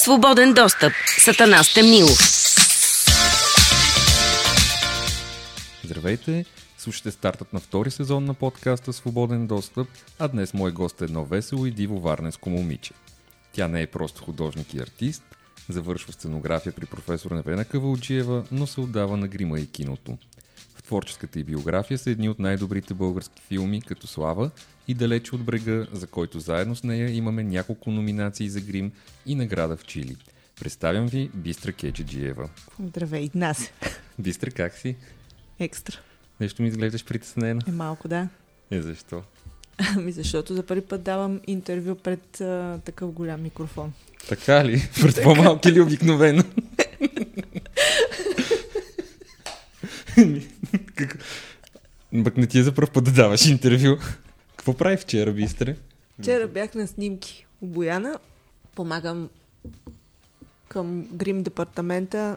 Свободен достъп. Сатана Стемнилов. Здравейте! Слушате стартът на втори сезон на подкаста Свободен достъп, а днес мой гост е едно весело и диво варненско момиче. Тя не е просто художник и артист, завършва сценография при професор Невена Кавалджиева, но се отдава на грима и киното. Творческата и биография са едни от най-добрите български филми, като Слава и Далече от брега, за който заедно с нея имаме няколко номинации за грим и награда в Чили. Представям ви Бистра Кеджиджиева. Здравей, нас. Бистра, как си? Екстра. Нещо ми изглеждаш притеснена. Е малко, да. Е, защо? Ами защото за първи път давам интервю пред а, такъв голям микрофон. Така ли? Пред по-малки ли обикновено? Как... Пък не ти е за първ път да даваш интервю. Какво прави вчера, Бистре? Вчера бях на снимки у Бояна. Помагам към грим департамента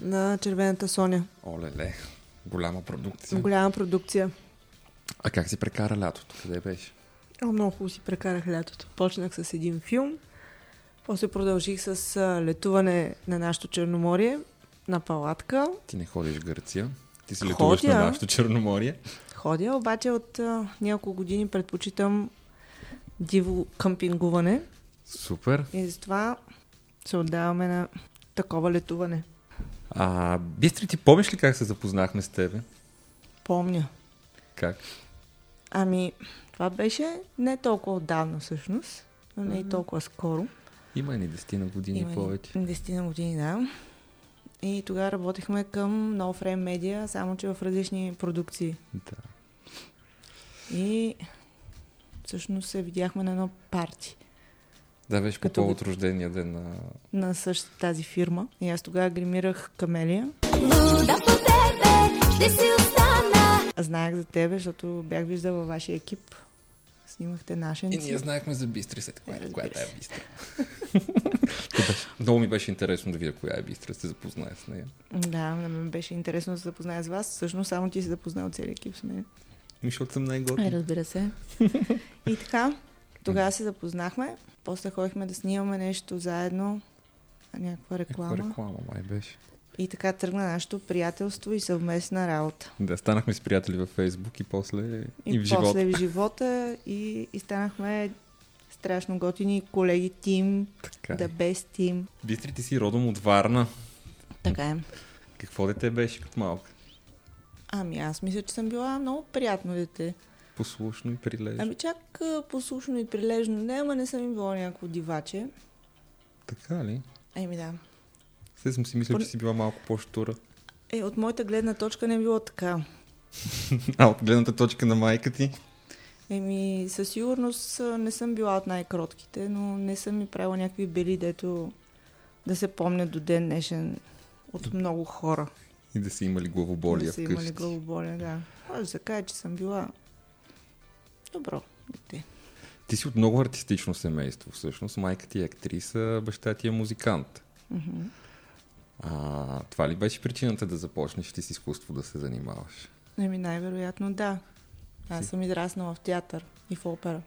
на Червената Соня. Оле-ле, голяма продукция. Голяма продукция. А как си прекара лятото? Къде беше? О, много хубаво си прекарах лятото. Почнах с един филм, после продължих с летуване на нашото Черноморие, на палатка. Ти не ходиш в Гърция. Ти си Ходя. летуваш на нашото Черноморие. Ходя, обаче от а, няколко години предпочитам диво къмпингуване Супер. и затова се отдаваме на такова летуване. А, Бистри, ти помниш ли как се запознахме с тебе? Помня. Как? Ами, това беше не толкова отдавна всъщност, но не и толкова скоро. Има ни десетина години Има повече. 10 на години, да. И тогава работехме към No Frame Media, само че в различни продукции. Да. И всъщност се видяхме на едно парти Да, беше по Като повод рождения ден на... на същата тази фирма. И аз тогава гримирах Камелия. Луда по тебе ще си остана. А Знаех за тебе, защото бях виждала във вашия екип. Снимахте И нашенци. ние знаехме за Бистри, след коя, Разбира коя е Бистра. Беше- Много ми беше интересно да видя коя е Бистра, да се запозная с нея. Да, на мен беше интересно да се запозная с вас. Всъщност само ти си запознал целият екип с мен. Ми, Защото съм Е, най-готин. разбира се. И така, тогава се запознахме. После ходихме да снимаме нещо заедно. Някаква Каква реклама. реклама май беше? И така тръгна нашето приятелство и съвместна работа. Да, станахме с приятели във Фейсбук и после и, И, в после живота. в живота и, и станахме страшно готини колеги, тим, Така да е. без тим. Бистри, ти си родом от Варна. Така е. Какво дете беше като малка? Ами аз мисля, че съм била много приятно дете. Послушно и прилежно. Ами чак послушно и прилежно. Не, ама не съм им било някакво диваче. Така ли? Еми да. Все съм си мислил, Пон- че си била малко по-штура. Е, от моята гледна точка не е било така. А от гледната точка на майка ти? Еми, със сигурност не съм била от най-кротките, но не съм ми правила някакви бели, дето да се помнят до ден днешен от много хора. И да си имали главоболия да са вкъщи. имали главоболие, да. Може да се каже, че съм била добро дете. Ти си от много артистично семейство, всъщност. Майка ти е актриса, баща ти е музикант. Мгм. А, това ли беше причината да започнеш ти с изкуство да се занимаваш? Еми, най-вероятно да. Аз съм израснала в театър и в опера.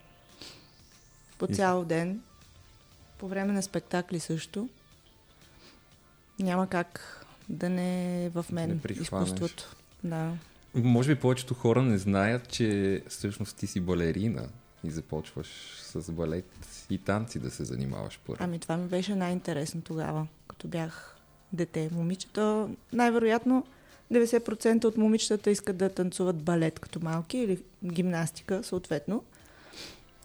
По цял ден. По време на спектакли също. Няма как да не е в мен прихванеш. изкуството. Да. Може би повечето хора не знаят, че всъщност ти си балерина и започваш с балет и танци да се занимаваш първо. Ами това ми беше най-интересно тогава, като бях дете. Момичета, най-вероятно 90% от момичетата искат да танцуват балет като малки или гимнастика, съответно.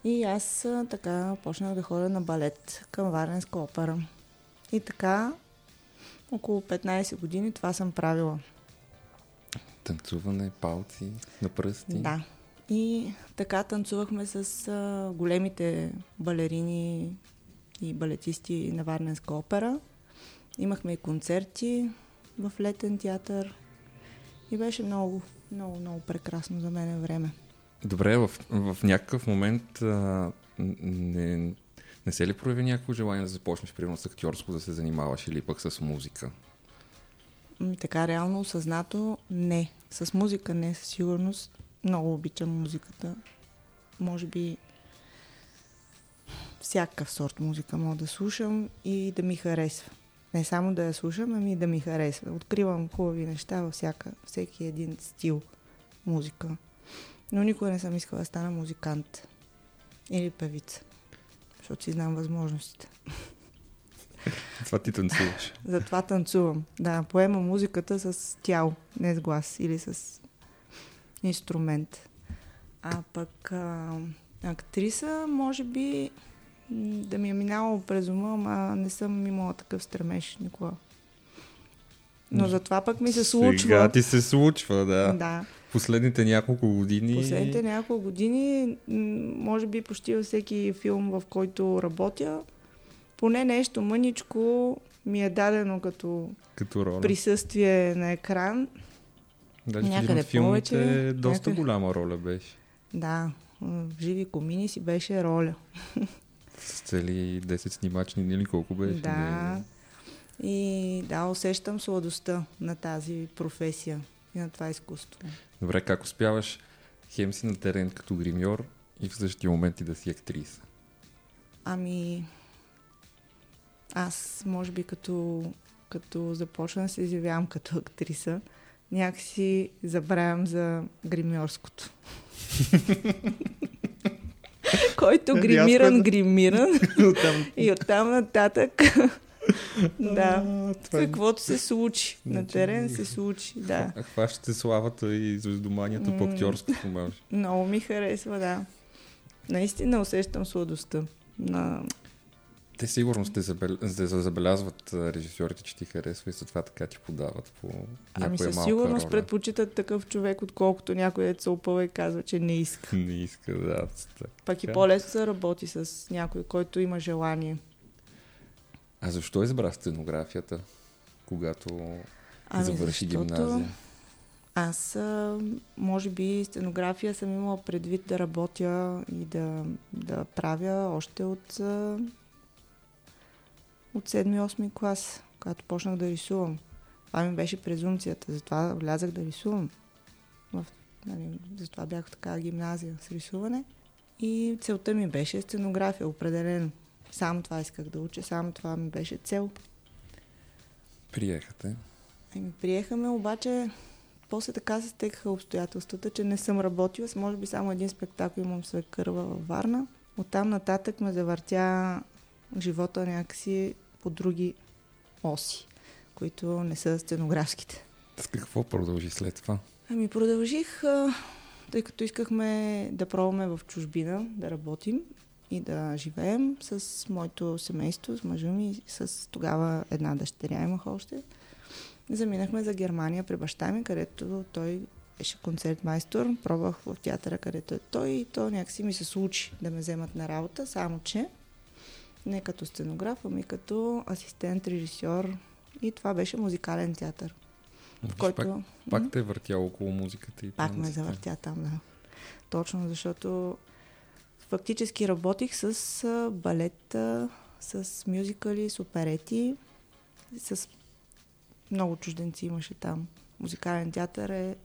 И аз така почнах да ходя на балет към Варненска опера. И така, около 15 години това съм правила. Танцуване, палци на пръсти. Да. И така танцувахме с а, големите балерини и балетисти на Варненска опера. Имахме и концерти в летен театър. И беше много, много, много прекрасно за мен време. Добре, в, в някакъв момент а, не, не се ли прояви някакво желание да започнеш, примерно, с актьорско да се занимаваш или пък с музика? М, Така реално осъзнато не. С музика не, със сигурност. Много обичам музиката. Може би всякакъв сорт музика мога да слушам и да ми харесва. Не само да я слушам, ами да ми харесва. Откривам хубави неща във всяка, всеки един стил музика. Но никога не съм искала да стана музикант или певица, защото си знам възможностите. Това ти танцуваш. Затова танцувам. Да, поема музиката с тяло, не с глас или с инструмент. А пък а, актриса, може би да ми е минало през ума, ама не съм имала такъв стремеж никога. Но затова пък ми се случва. Сега ти се случва, да. Да. Последните няколко години... Последните няколко години, може би почти във всеки филм, в който работя, поне нещо мъничко ми е дадено като Като роля. присъствие на екран. Даже в някъде от филмите повече, доста някъде- голяма роля беше. Да, в живи комини си беше роля. С цели 10 снимачни или колко беше? Да. Не- И да, усещам сладостта на тази професия и на това изкуство. Добре, как успяваш хем си на терен като гримьор и в същия момент и да си актриса? Ами, аз, може би, като, като започна да се изявявам като актриса, някакси забравям за гримьорското. Който гримиран, гримиран. И оттам нататък. да. това е... Каквото се случи. На Значи- терен се случи, да. А хващате славата и звездоманието по актьорското може. Много ми харесва, да. Наистина усещам сладостта на... Те сигурно сте забел... забелязват режисьорите, че ти харесва и затова така ти подават по Ами някоя със малка сигурност роля. предпочитат такъв човек, отколкото някой дет се опъва и казва, че не иска. Не иска, да. так. Пък и Така. по-лесно се работи с някой, който има желание. А защо избра сценографията, когато завърши Ами, защото гимназия? Аз, може би, сценография съм имала предвид да работя и да, да правя още от, от 7-8 клас, когато почнах да рисувам. Това ми беше презумцията, затова влязах да рисувам. В, нали, затова бях в такава гимназия с рисуване. И целта ми беше сценография, определено. Само това исках да уча, само това ми беше цел. Приехате. Ами, приехаме, обаче после така се стекаха обстоятелствата, че не съм работила. С може би само един спектакъл имам свой кърва във Варна. Оттам нататък ме завъртя живота някакси по други оси, които не са сценографските. С какво продължи след това? Ами продължих, а, тъй като искахме да пробваме в чужбина да работим и да живеем с моето семейство, с мъжа ми, с тогава една дъщеря имах още. Заминахме за Германия при баща ми, където той беше концертмайстор. Пробвах в театъра, където е той и то някакси ми се случи да ме вземат на работа, само че не като сценограф, ами като асистент, режисьор. И това беше музикален театър, в който... Пак, пак те е въртял около музиката и Пак ме танците. завъртя там, да. Точно, защото фактически работих с балета, с мюзикали, с оперети, с много чужденци имаше там. Музикален театър е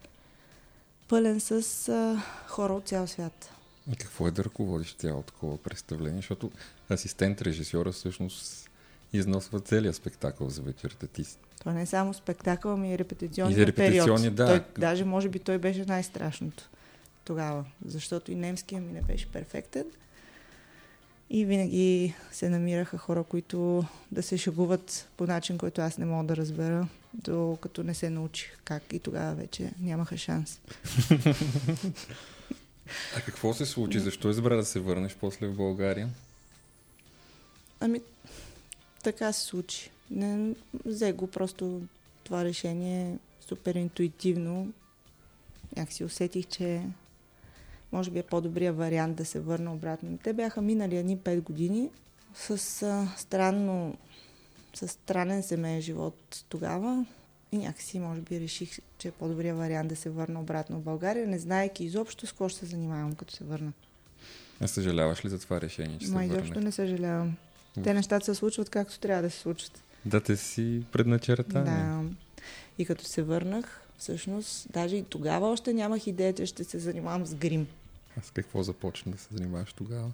пълен с хора от цял свят. И какво е да ръководиш цяло такова представление? Защото асистент режисьора всъщност износва целият спектакъл за вечерта. Ти Това не е само спектакъл, ами и репетиционния И репетиционни, период. да. Той, даже може би той беше най-страшното тогава, защото и немския ми не беше перфектен. И винаги се намираха хора, които да се шегуват по начин, който аз не мога да разбера, докато не се научих как и тогава вече нямаха шанс. А какво се случи? Защо избра да се върнеш после в България? Ами, така се случи. Не, взе го просто това решение супер интуитивно. Някак си усетих, че може би е по-добрия вариант да се върна обратно. Те бяха минали едни 5 години с а, странно, с странен семейен живот тогава. И някакси, може би, реших, че е по-добрия вариант да се върна обратно в България, не знаеки изобщо с какво ще се занимавам, като се върна. А съжаляваш ли за това решение, че се Ма изобщо върнах? не съжалявам. Те нещата се случват както трябва да се случват. Да, те си предначертани. Да. И като се върнах, всъщност, даже и тогава още нямах идея, че ще се занимавам с грим. А с какво започна да се занимаваш тогава?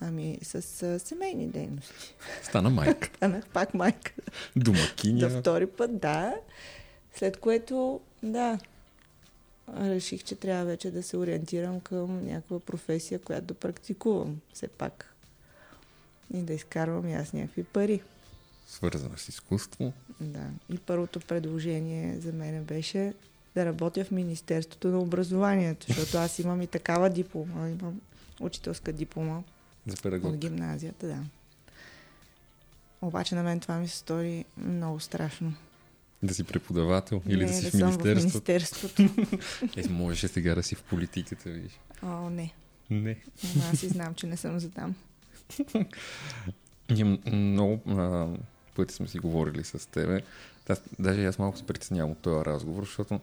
Ами с а, семейни дейности. Стана майка. Станах пак майка. Домакиня. За втори път, да. След което, да, реших, че трябва вече да се ориентирам към някаква професия, която да практикувам все пак. И да изкарвам и аз някакви пари. Свързана с изкуство. Да. И първото предложение за мен беше да работя в Министерството на образованието, защото аз имам и такава диплома, имам учителска диплома За от педагог. гимназията, да. Обаче на мен това ми се стори много страшно. Да си преподавател или не, да си да в министерството. в министерството. Е, можеше сега да си в политиката, виж. О, не. Не. Но аз и знам, че не съм за там. Ние много а, пъти сме си говорили с тебе. Аз, даже аз малко се притеснявам от този разговор, защото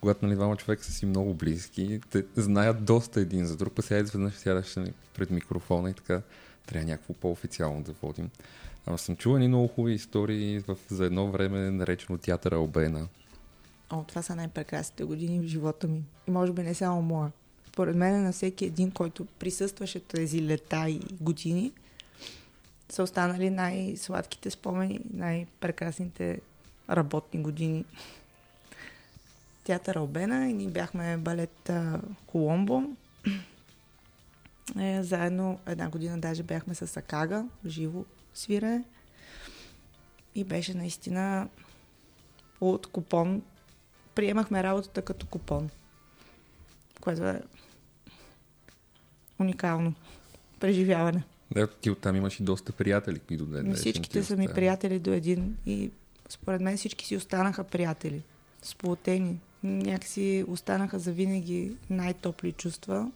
когато нали, двама човека са си много близки, те знаят доста един за друг, па сега изведнъж сядаш нали, пред микрофона и така трябва някакво по-официално да водим. Ама съм чувал едни много хубави истории в, за едно време, наречено театъра Обена. О, това са най-прекрасните години в живота ми. И може би не само моя. Според мен на всеки един, който присъстваше тези лета и години, са останали най-сладките спомени, най-прекрасните работни години. Театър Албена и ние бяхме балет а, Коломбо. Е, заедно една година даже бяхме с Акага, живо свирене. И беше наистина от купон. Приемахме работата като купон, което е уникално преживяване. Да, ти оттам имаш и доста приятели, които до ден всичките са ми приятели до един и според мен всички си останаха приятели. Сплотени. Някакси останаха за винаги най-топли чувства.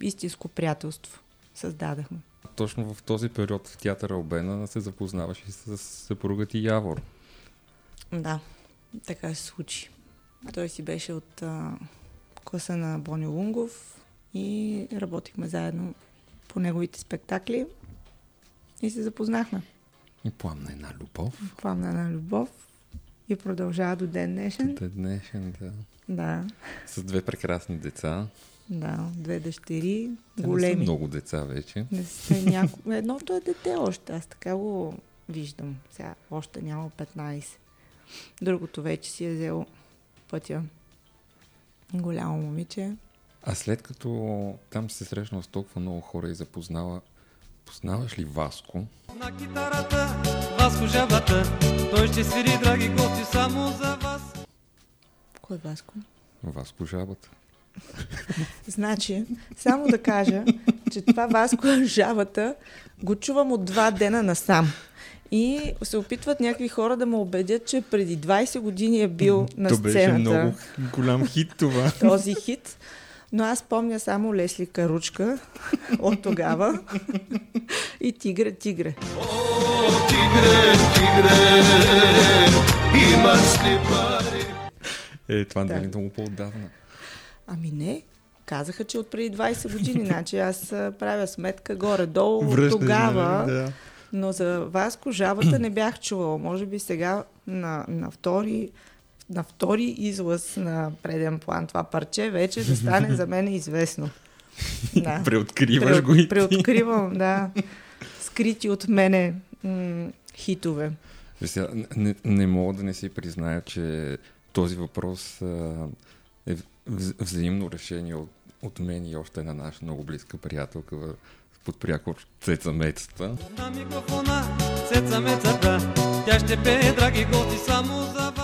Истинско приятелство създадахме. Точно в този период в театъра Обена се запознаваш и с съпругът ти Явор. Да, така се случи. Той си беше от а, класа на Бони Лунгов и работихме заедно по неговите спектакли и се запознахме. И пламна една любов. Пламна на любов и продължава до ден днешен. До днешен, да. Да, С две прекрасни деца. да, две дъщери, Те не са големи. много деца вече. Не са няко... Едното е дете още, аз така го виждам. Сега още няма 15. Другото вече си е взело пътя. Голямо момиче. А след като там се срещнал с толкова много хора и запознава, познаваш ли Васко? На китарата, Васко жабата, той ще свири, драги гости, само за вас. Кой е Васко? Васко жабата. Значи, само да кажа, че това Васко жабата го чувам от два дена насам. И се опитват някакви хора да ме убедят, че преди 20 години е бил на То сцената. беше много голям хит това. този хит. Но аз помня само Лесли Каручка от тогава и Тигре, Тигре. Е, това Да. не е много по-отдавна. Ами не, казаха, че от преди 20 години. Значи аз правя сметка горе-долу от Връщаш, тогава. нали? Да. Но за Васко жабата не бях чувала. Може би сега на, на втори на втори излъз на преден план това парче вече да стане за мен известно. Да. Преоткриваш го и ти. Преоткривам, да. Скрити от мене м- хитове. Сега, не, не мога да не си призная, че този въпрос а, е вз- взаимно решение от, от мен и още една наша много близка приятелка в- под прякор Цеца Мецата. На микрофона, сеца мецата, тя ще пее, драги гости, само за вас.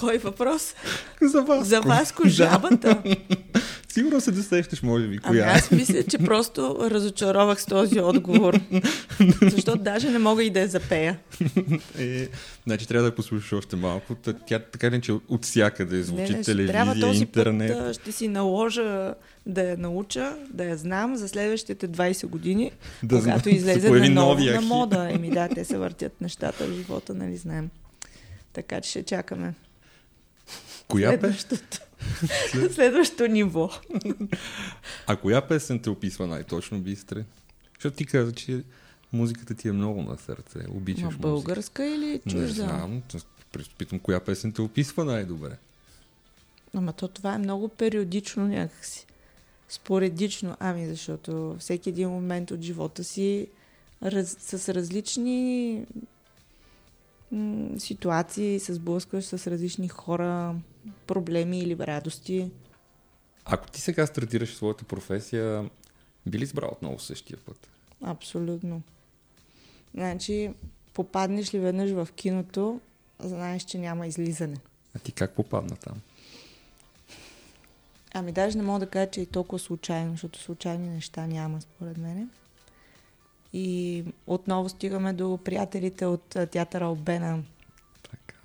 Кой въпрос? За Васко. За Васко жабата? Сигурно се досещаш, може би, Ами коя е. аз мисля, че просто разочаровах с този отговор. Защото даже не мога и да я запея. е. Значи трябва да послушаш още малко. Тя така или иначе от всякъде звучи Не, не, ще трябва телевизия, този интернет. път ще си наложа да я науча, да я знам за следващите 20 години, Да когато се излезе на, новия на мода. Еми да, те се въртят нещата в живота, нали знаем. Така че ще чакаме. Коя. Следващото. Следващото ниво. а коя песен те описва най-точно, Бистре? Защото ти каза, че музиката ти е много на сърце. Обичаш Ма музика. българска или Не чужда? знам. т- просто Питам, коя песен те описва най-добре. Ама то това е много периодично някакси. споредично, ами защото всеки един момент от живота си раз, с различни ситуации, се сблъскваш с различни хора, проблеми или радости. Ако ти сега стартираш своята професия, би ли избрал отново същия път? Абсолютно. Значи, попаднеш ли веднъж в киното, знаеш, че няма излизане. А ти как попадна там? Ами даже не мога да кажа, че е толкова случайно, защото случайни неща няма, според мен. И отново стигаме до приятелите от театъра Обена. Така.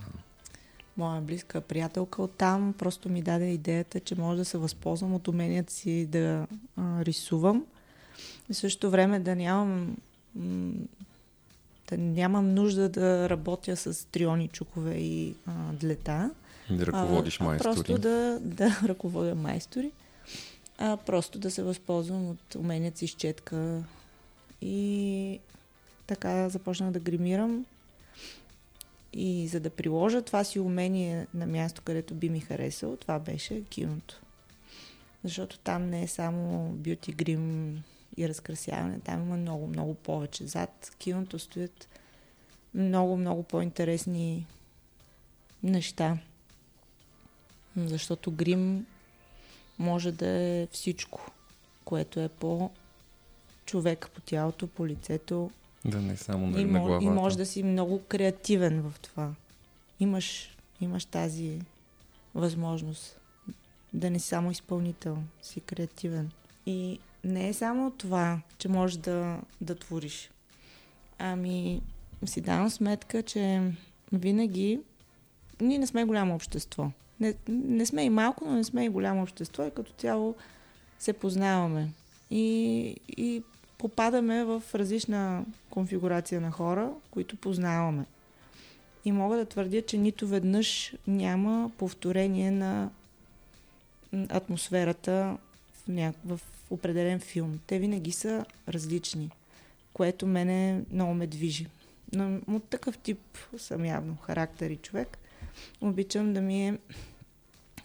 Моя близка приятелка от там просто ми даде идеята, че може да се възползвам от уменията си да а, рисувам. И в същото време да нямам м, да нямам нужда да работя с триони, чукове и а, длета. Да ръководиш а, а майстори. Просто да, да ръководя майстори. А просто да се възползвам от уменията си с четка. И така започнах да гримирам. И за да приложа това си умение на място, където би ми харесало, това беше киното. Защото там не е само бюти грим и разкрасяване, там има много, много повече. Зад киното стоят много, много по-интересни неща. Защото грим може да е всичко, което е по човек, по тялото, по лицето. Да не само на, И, на главата. и може да си много креативен в това. Имаш, имаш тази възможност да не само изпълнител, си креативен. И не е само това, че можеш да, да твориш. Ами си давам сметка, че винаги ние не сме голямо общество. Не, не сме и малко, но не сме и голямо общество и като цяло се познаваме. И, и попадаме в различна конфигурация на хора, които познаваме. И мога да твърдя, че нито веднъж няма повторение на атмосферата в, ня... в определен филм. Те винаги са различни, което мене много ме движи. Но от такъв тип съм явно характер и човек. Обичам да ми е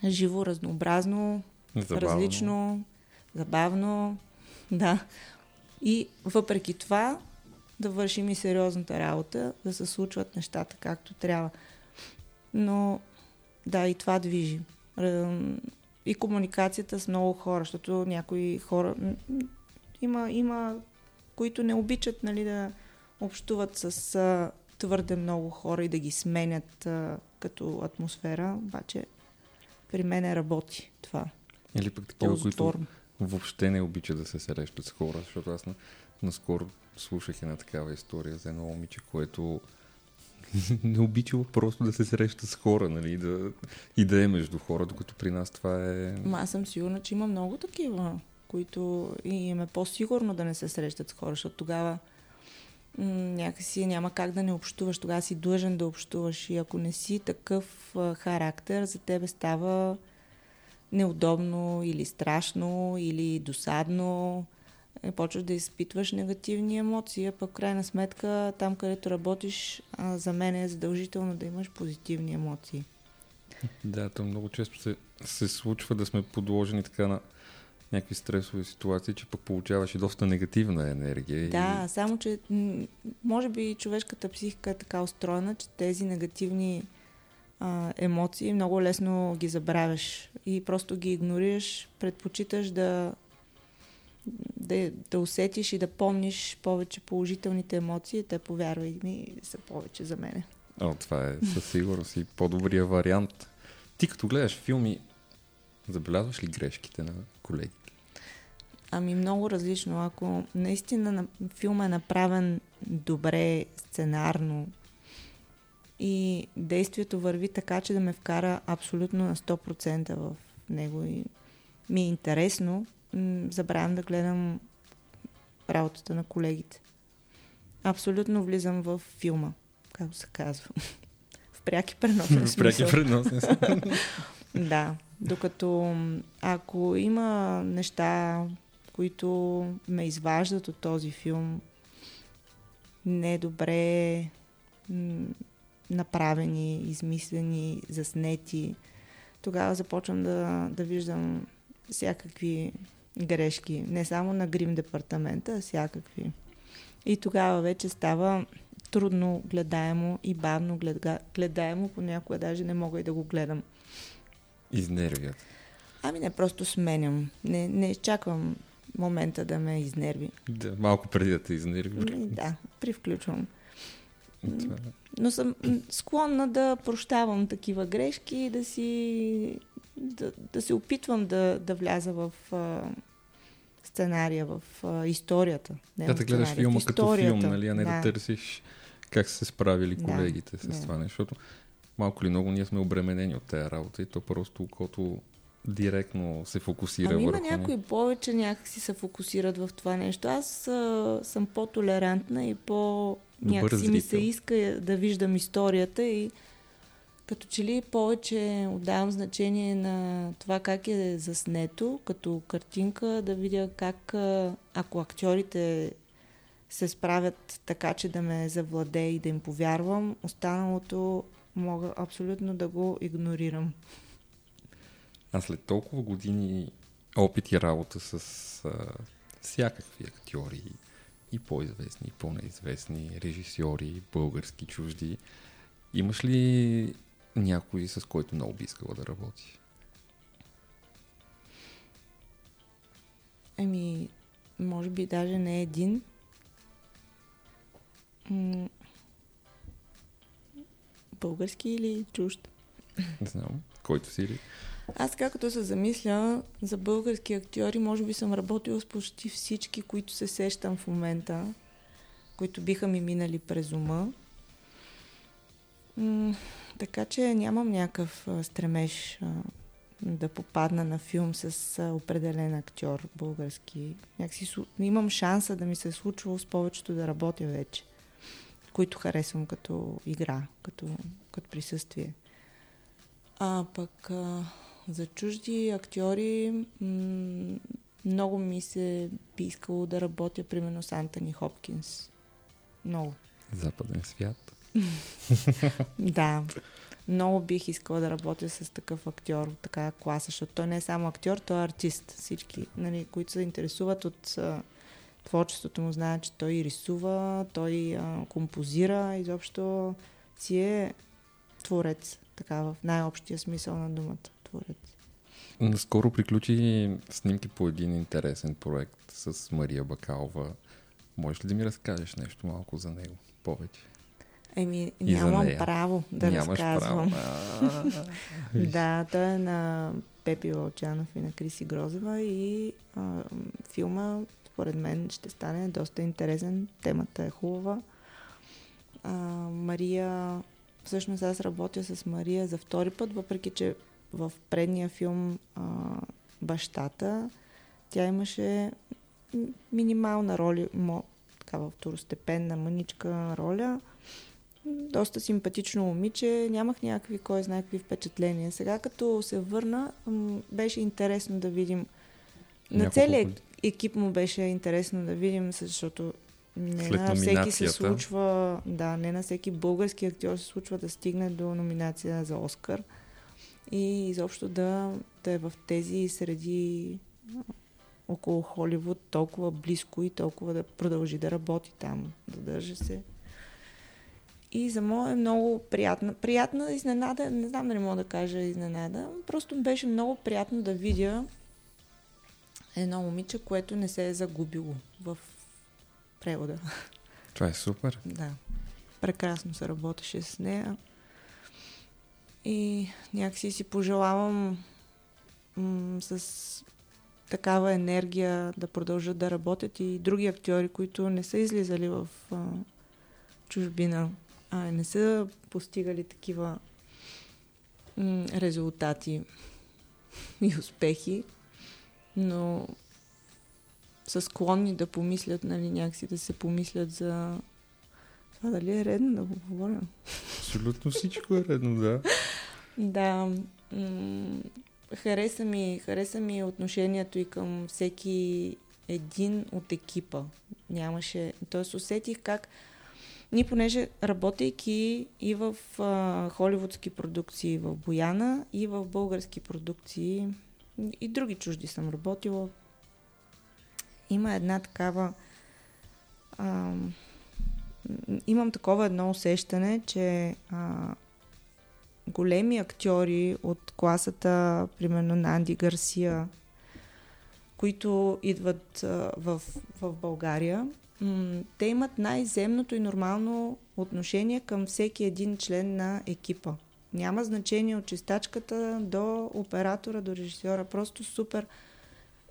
живо, разнообразно, Забавно. различно, забавно, да. И въпреки това да вършим и сериозната работа, да се случват нещата както трябва. Но да, и това движи. И комуникацията с много хора, защото някои хора има, има които не обичат нали, да общуват с а, твърде много хора и да ги сменят а, като атмосфера, обаче при мен работи това. Или пък такива, които. Въобще не обичат да се срещат с хора, защото аз на, наскоро слушах една такава история за едно момиче, което не обичало просто да се среща с хора, нали, да, и да е между хора, докато при нас това е... Ма аз съм сигурна, че има много такива, които и им е по-сигурно да не се срещат с хора, защото тогава някакси няма как да не общуваш, тогава си длъжен да общуваш. И ако не си такъв а, характер, за тебе става неудобно или страшно или досадно. Е, почваш да изпитваш негативни емоции, а пък крайна сметка там, където работиш, а, за мен е задължително да имаш позитивни емоции. Да, то много често се, се случва да сме подложени така на някакви стресови ситуации, че пък получаваш и доста негативна енергия. Да, само че може би човешката психика е така устроена, че тези негативни а, емоции много лесно ги забравяш и просто ги игнорираш, предпочиташ да, да, да усетиш и да помниш повече положителните емоции, те повярвай ми са повече за мене. О, това е със сигурност и по-добрия вариант. Ти като гледаш филми, забелязваш ли грешките на колеги? Ами много различно. Ако наистина на- филма е направен добре, сценарно и действието върви така, че да ме вкара абсолютно на 100% в него и ми е интересно, забравям да гледам работата на колегите. Абсолютно влизам в филма, както се казва. в пряки преносен В предносен смисъл. Да, докато ако има неща, които ме изваждат от този филм, недобре м, направени, измислени, заснети, тогава започвам да, да виждам всякакви грешки. Не само на грим департамента, а всякакви. И тогава вече става трудно гледаемо и бавно гледа, гледаемо. Понякога даже не мога и да го гледам. Изнервят. Ами не, просто сменям. Не, не изчаквам момента да ме изнерви. Да, малко преди да те изнерви. Ами Да, привключвам. Но съм склонна да прощавам такива грешки и да си. да, да се опитвам да, да вляза в а, сценария, в а, историята. Не Да, да гледаш филма като филм, нали, а не да, търсиш как са се справили Да, колегите с да. това нещо. Защото малко ли много ние сме обременени от тази работа и то просто окото директно се фокусира Ами има върху някои повече някакси се фокусират в това нещо. Аз а, съм по-толерантна и по... Добър Някакси ми се иска да виждам историята и като че ли повече отдавам значение на това как е заснето, като картинка, да видя как, ако актьорите се справят така, че да ме завладее и да им повярвам, останалото мога абсолютно да го игнорирам. А след толкова години опит и работа с а, всякакви актьори, и по-известни, и по-неизвестни режисьори, български, чужди, имаш ли някой, с който много би искала да работи? Еми, може би даже не един. Български или чужд? Не знам, който си ли? Аз така като се замисля за български актьори, може би съм работила с почти всички, които се сещам в момента, които биха ми минали през ума. М, така че нямам някакъв стремеж а, да попадна на филм с а, определен актьор български. Някакси имам шанса да ми се е случвало с повечето да работя вече, които харесвам като игра, като, като присъствие. А пък а, за чужди актьори м- много ми се би искало да работя примерно с Антони Хопкинс. Много. Западен свят. Да. Много бих искала да работя с такъв актьор, от такава класа, защото той не е само актьор, той е артист. Всички, нали, които се интересуват от а, творчеството му, знаят, че той рисува, той а, композира, изобщо си е творец, така в най-общия смисъл на думата. Творец. Наскоро приключи снимки по един интересен проект с Мария Бакалова. Можеш ли да ми разкажеш нещо малко за него? Повече. Еми, И нямам право да Нямаш разказвам. право. Да, той е на Пепи Вълчанов и на Криси Грозева и а, филма, според мен, ще стане доста интересен. Темата е хубава. А, Мария, всъщност аз работя с Мария за втори път, въпреки че в предния филм а, Бащата, тя имаше минимална роля, мо, такава второстепенна мъничка роля. Доста симпатично момиче, нямах някакви, кой знае какви впечатления. Сега като се върна, беше интересно да видим. На години. екип му беше интересно да видим, защото не След на всеки се случва, да, не на всеки български актьор се случва да стигне до номинация за Оскар и изобщо да, да е в тези среди около Холивуд толкова близко и толкова да продължи да работи там, да държа се. И за мое е много приятна. Приятна изненада, не знам дали мога да кажа изненада, просто беше много приятно да видя едно момиче, което не се е загубило в превода. Това е супер. Да. Прекрасно се работеше с нея. И някакси си пожелавам м- с такава енергия да продължат да работят и други актьори, които не са излизали в а, чужбина, а не са постигали такива м- резултати и успехи, но са склонни да помислят, нали, някакси да се помислят за това дали е редно да го говоря. Абсолютно всичко е редно, да. Да, хареса ми, хареса ми отношението и към всеки един от екипа. Нямаше, т.е. усетих как ние, понеже работейки и в а, холивудски продукции в Бояна, и в български продукции, и други чужди съм работила, има една такава. А, имам такова едно усещане, че а, големи актьори от класата, примерно на Анди Гарсия, които идват а, в, в България, м- те имат най-земното и нормално отношение към всеки един член на екипа. Няма значение от чистачката до оператора, до режисьора. Просто супер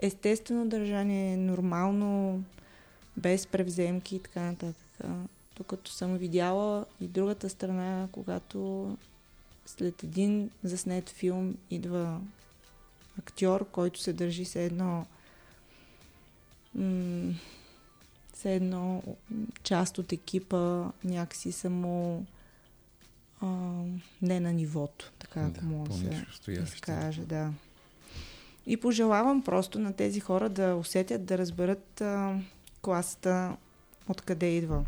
естествено държание, нормално, без превземки и така нататък. Докато съм видяла и другата страна, когато след един заснет филм идва актьор, който се държи се едно м- все едно част от екипа някакси само а, не на нивото, така ако мога да се изкаже, да. И пожелавам просто на тези хора да усетят, да разберат а, класата откъде идва.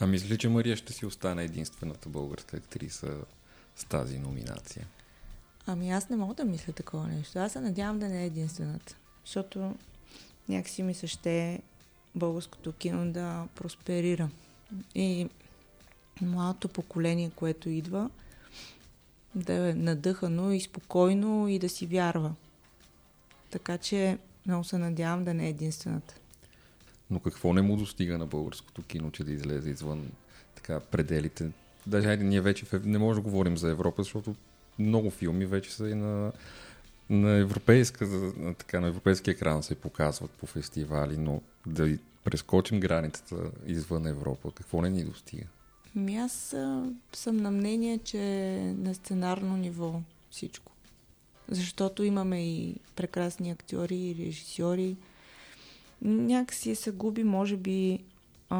А мисля че Мария ще си остане единствената българска актриса с тази номинация? Ами аз не мога да мисля такова нещо. Аз се надявам да не е единствената. Защото някакси ми се ще българското кино да просперира. И младото поколение, което идва, да е надъхано и спокойно и да си вярва. Така че много се надявам да не е единствената. Но какво не му достига на българското кино, че да излезе извън така пределите? Даже айде, ние вече не можем да говорим за Европа, защото много филми вече са и на, на, европейска, на, така, на европейски екран се показват по фестивали, но да прескочим границата извън Европа, какво не ни достига? Ми аз съм на мнение, че на сценарно ниво всичко. Защото имаме и прекрасни актьори и режисьори. Някакси се губи, може би, а,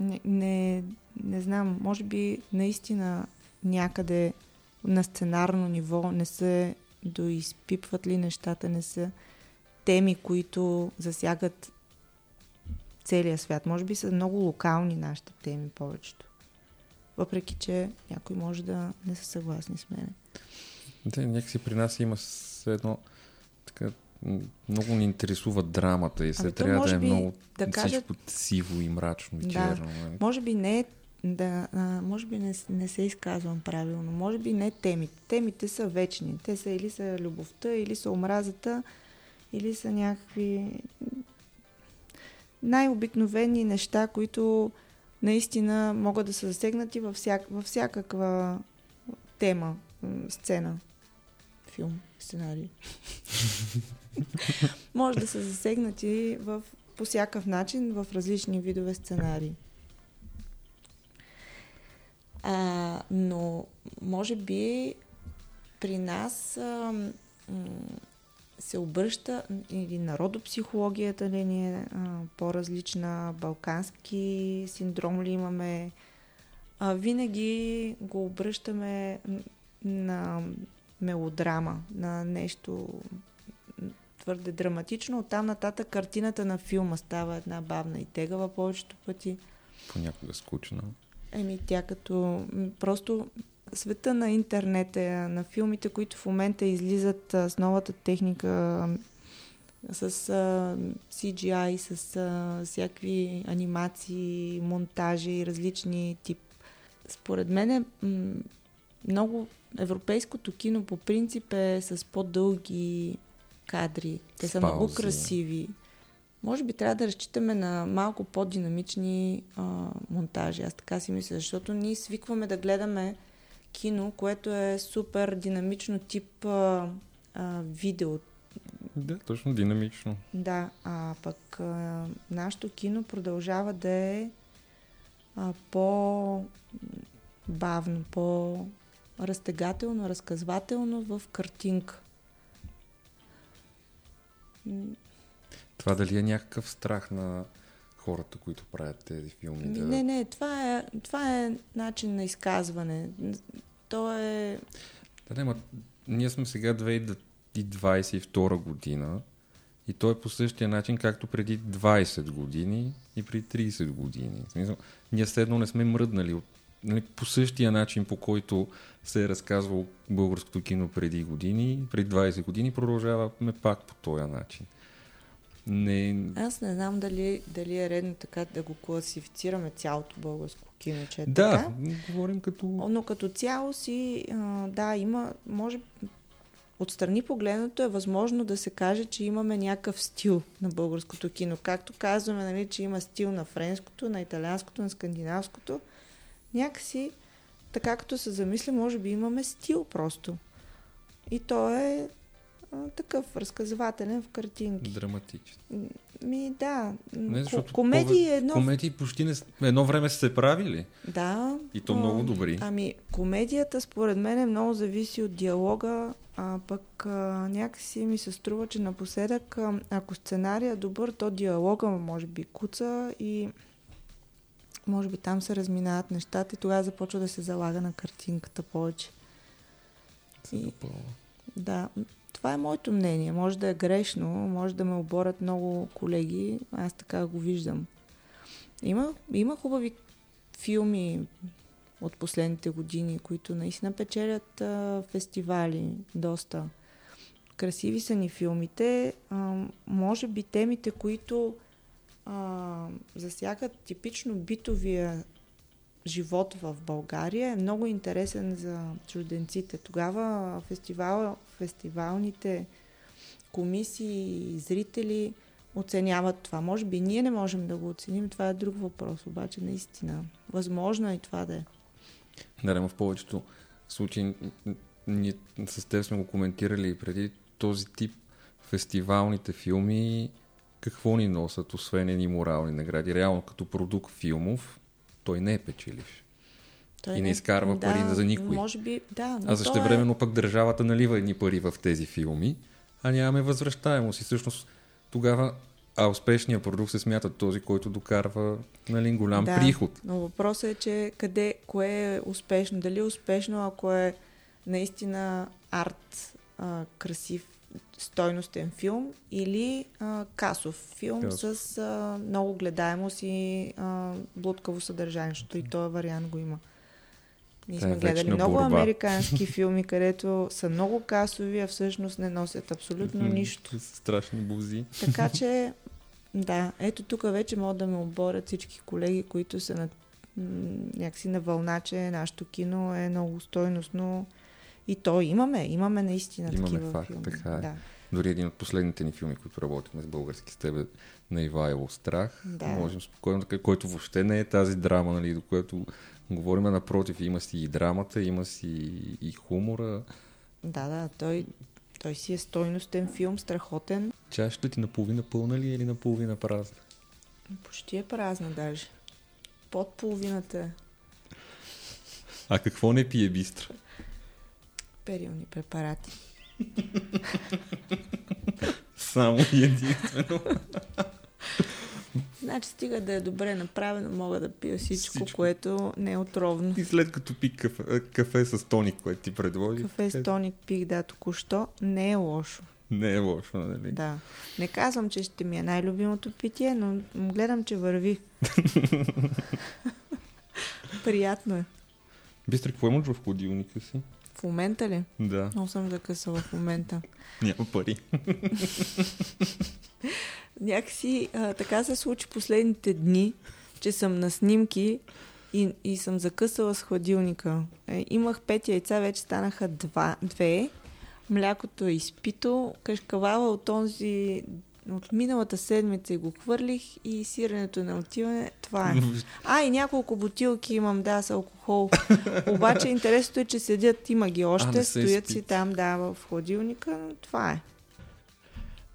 не, не, не знам, може би наистина някъде на сценарно ниво не се доизпипват ли нещата, не са теми, които засягат целия свят. Може би са много локални нашите теми повечето. Въпреки, че някой може да не са съгласни с мен. Да, някакси при нас има едно така, много ни интересува драмата и се Ами трябва да е би много да кажат- всичко сиво и мрачно и Да. черно. нали? Може би не е да, а, може би не, не се изказвам правилно. Може би не темите. Темите са вечни. Те са или са любовта, или са омразата, или са някакви най-обикновени неща, които наистина могат да са засегнати във, всяк, във всякаква тема, сцена, филм, сценарий. Може да са засегнати в, по всякакъв начин в различни видове сценарии. А, но може би при нас а, м, се обръща или народопсихологията ли ни е а, по-различна, балкански синдром ли имаме. А, винаги го обръщаме на мелодрама, на нещо твърде драматично. Оттам нататък картината на филма става една бавна и тегава повечето пъти. Понякога скучно. Еми, тя като просто света на интернет е, на филмите, които в момента излизат а, с новата техника, с а, CGI, с а, всякакви анимации, монтажи и различни тип. Според мен е м, много европейското кино по принцип е с по-дълги кадри. Те са много красиви. Може би трябва да разчитаме на малко по-динамични а, монтажи. Аз така си мисля, защото ние свикваме да гледаме кино, което е супер динамично тип а, а, видео. Да, точно динамично. Да, а пък а, нашето кино продължава да е а, по-бавно, по-разтегателно, разказвателно в картинка. Това дали е някакъв страх на хората, които правят тези филми? Ми, Да... Не, не, това е, това е начин на изказване. То е... Да, не, ма, ние сме сега 2022 година и то е по същия начин, както преди 20 години и преди 30 години. В смисъл, ние все едно не сме мръднали от нали, по същия начин, по който се е разказвало българското кино преди години, преди 20 години, продължаваме пак по този начин. Не, Аз не знам дали, дали е редно така да го класифицираме цялото българско кино, че е да, така. говорим като... Но като цяло си, да, има, може, отстрани погледнато е възможно да се каже, че имаме някакъв стил на българското кино. Както казваме, нали, че има стил на френското, на италианското, на скандинавското. Някакси, така като се замисля, може би имаме стил просто. И то е а, такъв разказвателен в картинки. Драматичен. Ми, да. Не, защото комедии пове- е едно Комедии почти не, едно време са се правили. Да. И то а, много добри. Ами, комедията според мен е много зависи от диалога, а пък а, някакси ми се струва, че напоследък, а, ако сценария е добър, то диалога може би куца и може би там се разминават нещата и тогава започва да се залага на картинката повече. И-. Да, това е моето мнение. Може да е грешно, може да ме оборят много колеги, аз така го виждам. Има, има хубави филми от последните години, които наистина печелят а, фестивали доста. Красиви са ни филмите. А, може би темите, които а, засягат типично битовия живот в България е много интересен за чужденците. Тогава фестивал, фестивалните комисии и зрители оценяват това. Може би ние не можем да го оценим, това е друг въпрос, обаче наистина. Възможно е и това да е. Да, но в повечето случаи ние с теб сме го коментирали и преди този тип фестивалните филми какво ни носят, освен едни морални награди. Реално като продукт филмов, той не е печеливш. Той И не изкарва пари за никой. Може би, да. А също то времено пък държавата налива едни пари в тези филми, а нямаме възвръщаемост. И всъщност тогава а успешният продукт се смята този, който докарва нали, голям да, приход. Но въпросът е, че къде, кое е успешно? Дали е успешно, ако е наистина арт, а, красив, стойностен филм или а, касов филм Касов. с а, много гледаемост и а, блудкаво съдържание, защото и този вариант го има. Ние Та е сме гледали много борба. американски филми, където са много касови, а всъщност не носят абсолютно нищо. Страшни бузи. Така че, да, ето тук вече могат да ме оборят всички колеги, които са на, някакси на вълна, че нашето кино е много стойностно. И то имаме, имаме наистина Имаме такива факт, филми. така е. Да. Дори един от последните ни филми, които работихме с български с тебе на Ивайло Страх, Да. можем спокойно който въобще не е тази драма, нали, до което говорим, напротив, има си и драмата, има си и хумора. да, да, той, той си е стойностен филм, страхотен. Чашата ти наполовина пълна ли е или наполовина празна? Почти е празна даже. Под половината. А какво не пие бистра? Перилни препарати. Само единствено. Значи стига да е добре направено, мога да пия всичко, Всичко. което не е отровно. И след като пи кафе, кафе с тоник, което ти предложи, Кафе с тоник пих, да, току-що. Не е лошо. не е лошо, нали? Да. Не казвам, че ще ми е най-любимото питие, но гледам, че върви. Приятно е. Бистра, какво имаш в ходилника си? В момента ли? Да, Много съм закъсала в момента. няма пари. Някакси а, така се случи последните дни, че съм на снимки и, и съм закъсала с хладилника. Е, имах пет яйца, вече станаха два, две. Млякото е изпито. Кашкавала от този от миналата седмица и го хвърлих и сиренето на отиване. Това е. А, и няколко бутилки имам, да, с алкохол. Обаче интересното е, че седят, има ги още, са стоят си там, да, в хладилника, но това е.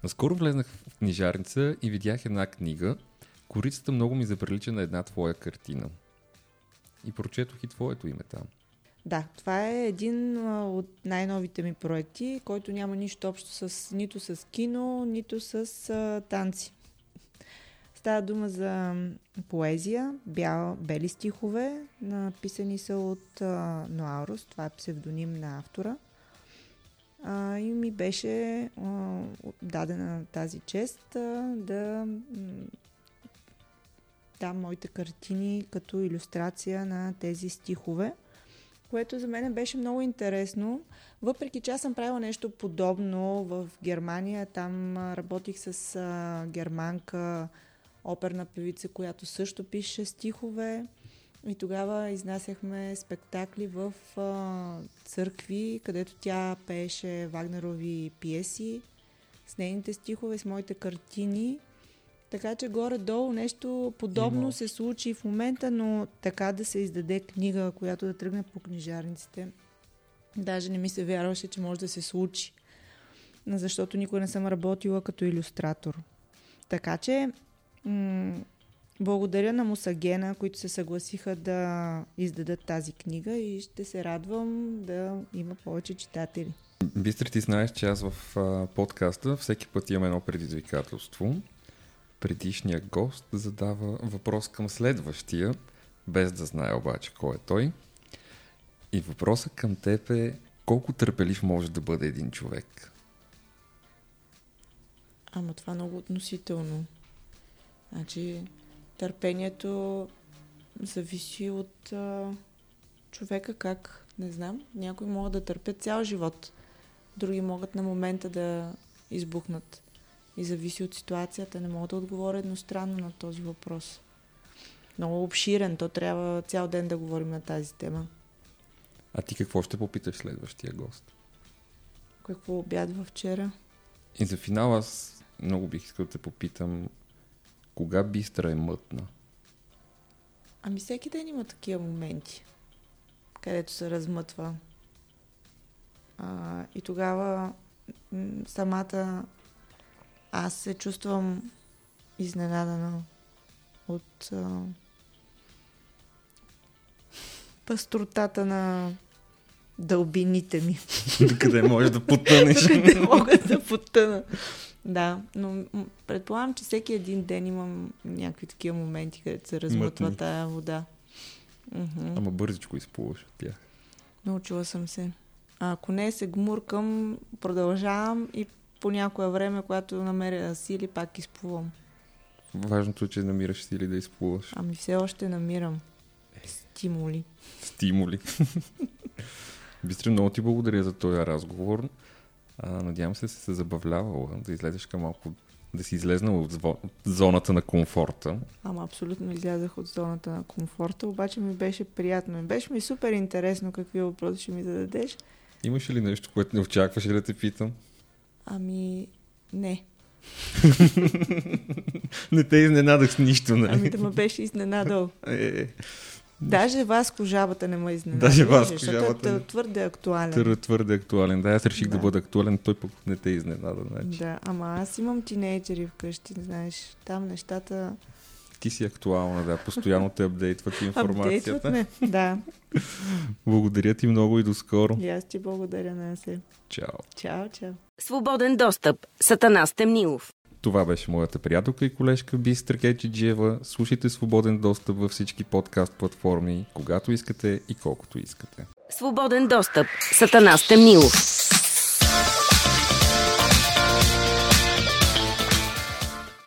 Наскоро влезнах в книжарница и видях една книга. Корицата много ми заприлича на една твоя картина. И прочетох и твоето име там. Да, това е един от най-новите ми проекти, който няма нищо общо с нито с кино, нито с а, танци. Става дума за поезия, бял, бели стихове, написани са от а, Ноаурус, това е псевдоним на автора. А, и ми беше а, дадена тази чест а, да м, там моите картини като иллюстрация на тези стихове, което за мен беше много интересно. Въпреки че аз съм правила нещо подобно в Германия, там работих с а, германка, оперна певица, която също пише стихове. И тогава изнасяхме спектакли в а, църкви, където тя пееше Вагнерови пиеси с нейните стихове, с моите картини. Така че горе-долу нещо подобно Има. се случи в момента, но така да се издаде книга, която да тръгне по книжарниците. Даже не ми се вярваше, че може да се случи. Защото никога не съм работила като иллюстратор. Така че, м- благодаря на Мусагена, които се съгласиха да издадат тази книга и ще се радвам да има повече читатели. Бистри, ти знаеш, че аз в а, подкаста всеки път имам едно предизвикателство. Предишният гост задава въпрос към следващия, без да знае обаче кой е той. И въпросът към теб е колко търпелив може да бъде един човек? Ама това е много относително. Значи, търпението зависи от а, човека как, не знам. Някои могат да търпят цял живот, други могат на момента да избухнат. И зависи от ситуацията. Не мога да отговоря едностранно на този въпрос. Много обширен. То трябва цял ден да говорим на тази тема. А ти какво ще попиташ следващия гост? Какво обядва вчера? И за финал аз много бих искал да те попитам кога бистра е мътна? Ами всеки ден има такива моменти, където се размътва. А, и тогава самата аз се чувствам изненадана от а, пастротата на дълбините ми. Къде можеш да потънеш? Къде мога да потъна. Да, но предполагам, че всеки един ден имам някакви такива моменти, където се размътва тая вода. Мгм. Ама бързичко изплуваш от тях. Научила съм се. А ако не се гмуркам, продължавам и по някое време, когато намеря сили, пак изплувам. Важното е, че намираш сили да изплуваш. Ами все още намирам стимули. Стимули. Бистри, много ти благодаря за този разговор. А, надявам се да си се забавлявала, да излезеш към малко, да си излезнала от, зво- зоната на комфорта. Ама абсолютно излязах от зоната на комфорта, обаче ми беше приятно. Беше ми супер интересно какви въпроси ще ми зададеш. Имаш ли нещо, което не очакваш да те питам? Ами, не. Не те изненадах с нищо, нали? Ами да ме беше изненадал. Е, е, Даже Васко жабата не ме изненада. Даже Васко защото жабата е твърде актуален. твърде, твърде актуален. Да, аз реших да. Да. бъда актуален, той пък не те изненада. Значи. Да, ама аз имам тинейджери вкъщи, знаеш. Там нещата Ти си актуална, да. Постоянно те апдейтват апдейтват информацията. ме. Да, Благодаря ти много и до скоро. и аз ти благодаря на се. Чао. Чао, чао. Свободен достъп. Сатана Стемнилов. Това беше моята приятелка и колежка Бистра Кечиджиева. Слушайте свободен достъп във всички подкаст платформи, когато искате и колкото искате. Свободен достъп. Сатана Стемнилов.